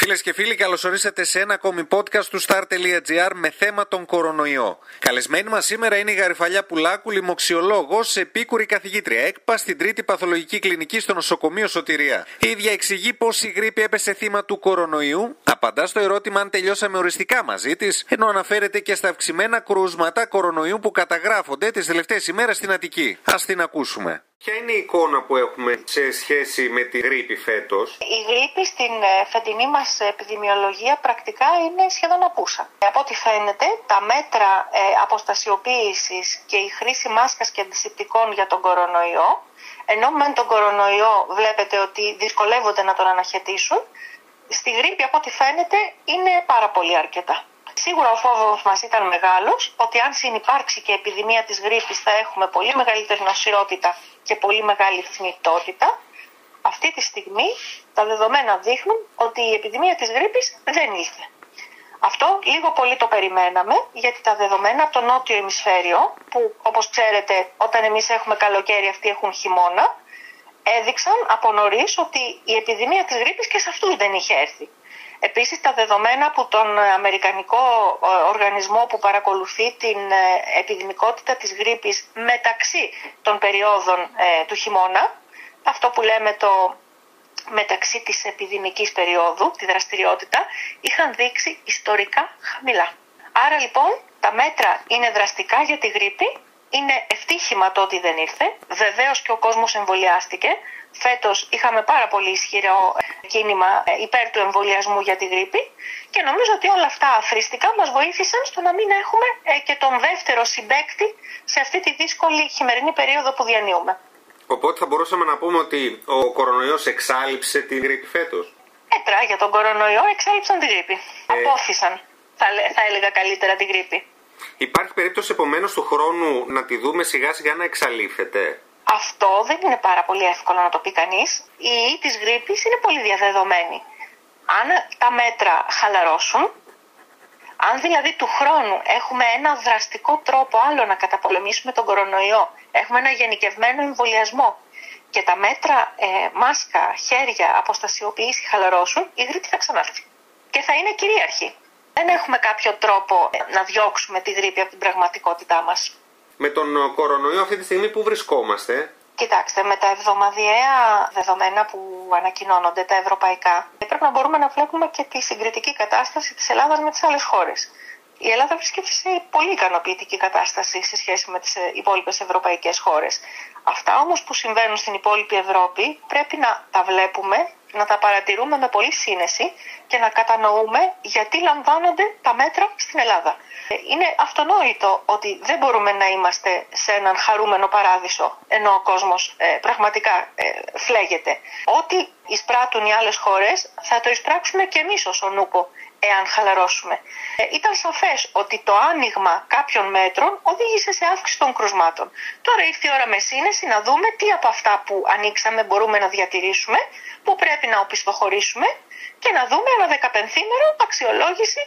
Φίλες και φίλοι, καλώ ορίσατε σε ένα ακόμη podcast του star.gr με θέμα τον κορονοϊό. Καλεσμένη μας σήμερα είναι η Γαριφαλιά Πουλάκου, λοιμοξιολόγος, επίκουρη καθηγήτρια ΕΚΠΑ στην Τρίτη Παθολογική Κλινική στο νοσοκομείο Σωτηρία. Η ίδια εξηγεί πώς η γρήπη έπεσε θύμα του κορονοϊού, απαντά στο ερώτημα αν τελειώσαμε οριστικά μαζί της, ενώ αναφέρεται και στα αυξημένα κρούσματα κορονοϊού που καταγράφονται τις τελευταίες ημέρες στην Αττική. Α την ακούσουμε. Ποια είναι η εικόνα που έχουμε σε σχέση με τη γρήπη φέτος, Η γρήπη στην ε, φετινή μας επιδημιολογία πρακτικά είναι σχεδόν απούσα. Από ό,τι φαίνεται, τα μέτρα ε, αποστασιοποίησης και η χρήση μάσκας και αντισηπτικών για τον κορονοϊό, ενώ με τον κορονοϊό βλέπετε ότι δυσκολεύονται να τον αναχαιτήσουν, στη γρήπη από ό,τι φαίνεται είναι πάρα πολύ αρκετά. Σίγουρα ο φόβος μας ήταν μεγάλος ότι αν συνεπάρξει και επιδημία της γρήπης θα έχουμε πολύ μεγαλύτερη νοσηρότητα και πολύ μεγάλη θνητότητα. Αυτή τη στιγμή τα δεδομένα δείχνουν ότι η επιδημία της γρήπης δεν ήλθε. Αυτό λίγο πολύ το περιμέναμε γιατί τα δεδομένα από το νότιο ημισφαίριο που όπως ξέρετε όταν εμείς έχουμε καλοκαίρι αυτοί έχουν χειμώνα έδειξαν από νωρίς ότι η επιδημία της γρήπης και σε αυτούς δεν είχε έρθει. Επίσης τα δεδομένα από τον Αμερικανικό οργανισμό που παρακολουθεί την επιδημικότητα της γρήπης μεταξύ των περιόδων του χειμώνα, αυτό που λέμε το μεταξύ της επιδημικής περίοδου, τη δραστηριότητα, είχαν δείξει ιστορικά χαμηλά. Άρα λοιπόν τα μέτρα είναι δραστικά για τη γρήπη, είναι ευτύχημα το ότι δεν ήρθε, βεβαίως και ο κόσμος εμβολιάστηκε, Φέτος είχαμε πάρα πολύ ισχυρό κίνημα υπέρ του εμβολιασμού για τη γρήπη και νομίζω ότι όλα αυτά αφρίστικα μας βοήθησαν στο να μην έχουμε και τον δεύτερο συμπέκτη σε αυτή τη δύσκολη χειμερινή περίοδο που διανύουμε. Οπότε θα μπορούσαμε να πούμε ότι ο κορονοϊός εξάλληψε τη γρήπη φέτος; Μέτρα για τον κορονοϊό εξάλληψαν τη γρήπη. Ε... Απόφυσαν, θα, θα έλεγα καλύτερα τη γρήπη. Υπάρχει περίπτωση επομένως του χρόνου να τη δούμε σιγά σιγά να εξαλείφεται; Αυτό δεν είναι πάρα πολύ εύκολο να το πει κανείς. Η ιή της γρήπης είναι πολύ διαδεδομένη. Αν τα μέτρα χαλαρώσουν, αν δηλαδή του χρόνου έχουμε ένα δραστικό τρόπο άλλο να καταπολεμήσουμε τον κορονοϊό, έχουμε ένα γενικευμένο εμβολιασμό και τα μέτρα ε, μάσκα, χέρια, αποστασιοποίηση χαλαρώσουν, η γρήπη θα ξανάρθει. Και θα είναι κυρίαρχη. Δεν έχουμε κάποιο τρόπο ε, να διώξουμε τη γρήπη από την πραγματικότητά μας με τον κορονοϊό αυτή τη στιγμή που βρισκόμαστε. Κοιτάξτε, με τα εβδομαδιαία δεδομένα που ανακοινώνονται, τα ευρωπαϊκά, πρέπει να μπορούμε να βλέπουμε και τη συγκριτική κατάσταση της Ελλάδας με τις άλλες χώρες. Η Ελλάδα βρίσκεται σε πολύ ικανοποιητική κατάσταση σε σχέση με τις υπόλοιπες ευρωπαϊκές χώρες. Αυτά όμως που συμβαίνουν στην υπόλοιπη Ευρώπη πρέπει να τα βλέπουμε να τα παρατηρούμε με πολύ σύνεση και να κατανοούμε γιατί λαμβάνονται τα μέτρα στην Ελλάδα. Είναι αυτονόητο ότι δεν μπορούμε να είμαστε σε έναν χαρούμενο παράδεισο ενώ ο κόσμος ε, πραγματικά ε, φλέγεται. Ό,τι εισπράττουν οι άλλες χώρες θα το εισπράξουμε και εμείς ως ο Νούπο εάν χαλαρώσουμε. Ε, ήταν σαφές ότι το άνοιγμα κάποιων μέτρων οδήγησε σε αύξηση των κρουσμάτων. Τώρα ήρθε η ώρα με σύνεση να δούμε τι από αυτά που ανοίξαμε μπορούμε να διατηρήσουμε, που πρέπει να οπισθοχωρήσουμε και να δούμε ένα δεκαπενθήμερο αξιολόγηση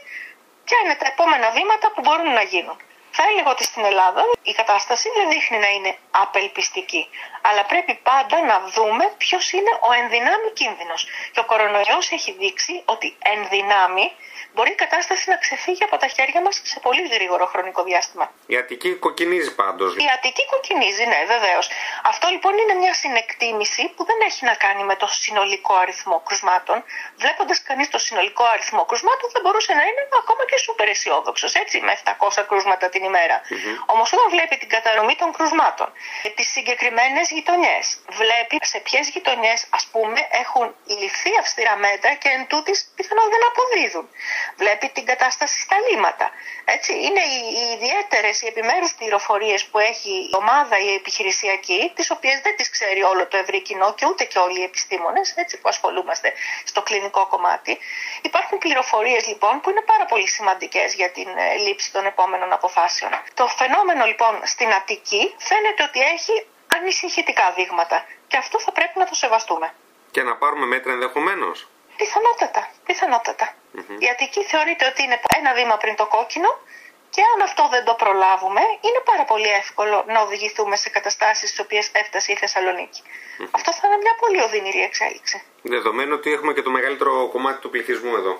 ποια είναι τα επόμενα βήματα που μπορούν να γίνουν. Θα έλεγα ότι στην Ελλάδα η κατάσταση δεν δείχνει να είναι απελπιστική. Αλλά πρέπει πάντα να δούμε ποιος είναι ο ενδυνάμει κίνδυνος. Και ο κορονοϊός έχει δείξει ότι ενδυνάμει μπορεί η κατάσταση να ξεφύγει από τα χέρια μας σε πολύ γρήγορο χρονικό διάστημα. Η Αττική κοκκινίζει πάντως. Η Αττική κοκκινίζει, ναι, βεβαίως. Αυτό λοιπόν είναι μια συνεκτίμηση που δεν έχει να κάνει με το συνολικό αριθμό κρουσμάτων. Βλέποντας κανείς το συνολικό αριθμό κρουσμάτων, θα μπορούσε να είναι ακόμα και σούπερ αισιόδοξος, έτσι, με 700 κρούσματα την ημέρα. Mm-hmm. Όμως όταν βλέπει την κατανομή των κρουσμάτων, τις συγκεκριμένες γειτονιές, βλέπει σε ποιες γειτονιές, ας πούμε, έχουν ληφθεί αυστηρά μέτρα και εν τούτης πιθανόν δεν αποδίδουν βλέπει την κατάσταση στα λίμματα. Έτσι, είναι οι, οι ιδιαίτερες, οι επιμέρους πληροφορίες που έχει η ομάδα η επιχειρησιακή, τις οποίες δεν τις ξέρει όλο το ευρύ κοινό και ούτε και όλοι οι επιστήμονες, έτσι που ασχολούμαστε στο κλινικό κομμάτι. Υπάρχουν πληροφορίες λοιπόν που είναι πάρα πολύ σημαντικές για την ε, λήψη των επόμενων αποφάσεων. Το φαινόμενο λοιπόν στην Αττική φαίνεται ότι έχει ανησυχητικά δείγματα και αυτό θα πρέπει να το σεβαστούμε. Και να πάρουμε μέτρα ενδεχομένως. Πιθανότατα, πιθανότατα. Mm-hmm. Η Αττική θεωρείται ότι είναι ένα βήμα πριν το κόκκινο Και αν αυτό δεν το προλάβουμε, είναι πάρα πολύ εύκολο να οδηγηθούμε σε καταστάσεις στις οποίες έφτασε η θεσσαλονικη Αυτό θα είναι μια πολύ οδυνηρή εξέλιξη. Δεδομένου ότι έχουμε και το μεγαλύτερο κομμάτι του πληθυσμού εδώ.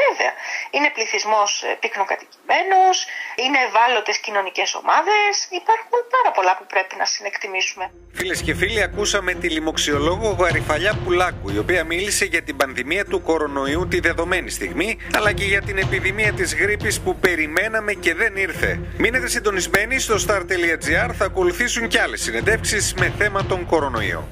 Βέβαια. Είναι πληθυσμός ε, πυκνοκατοικημένος, είναι ευάλωτες κοινωνικές ομάδες. Υπάρχουν πάρα πολλά που πρέπει να συνεκτιμήσουμε. Φίλες και φίλοι, ακούσαμε τη λοιμοξιολόγο Γαριφαλιά Πουλάκου, η οποία μίλησε για την πανδημία του κορονοϊού τη δεδομένη στιγμή, αλλά και για την επιδημία της γρήπης που περιμέναμε και δεν ήρθε. Μείνετε συντονισμένοι στο star.gr, θα ακολουθήσουν και άλλες συνεντεύξεις με θέμα τον κορονοϊό.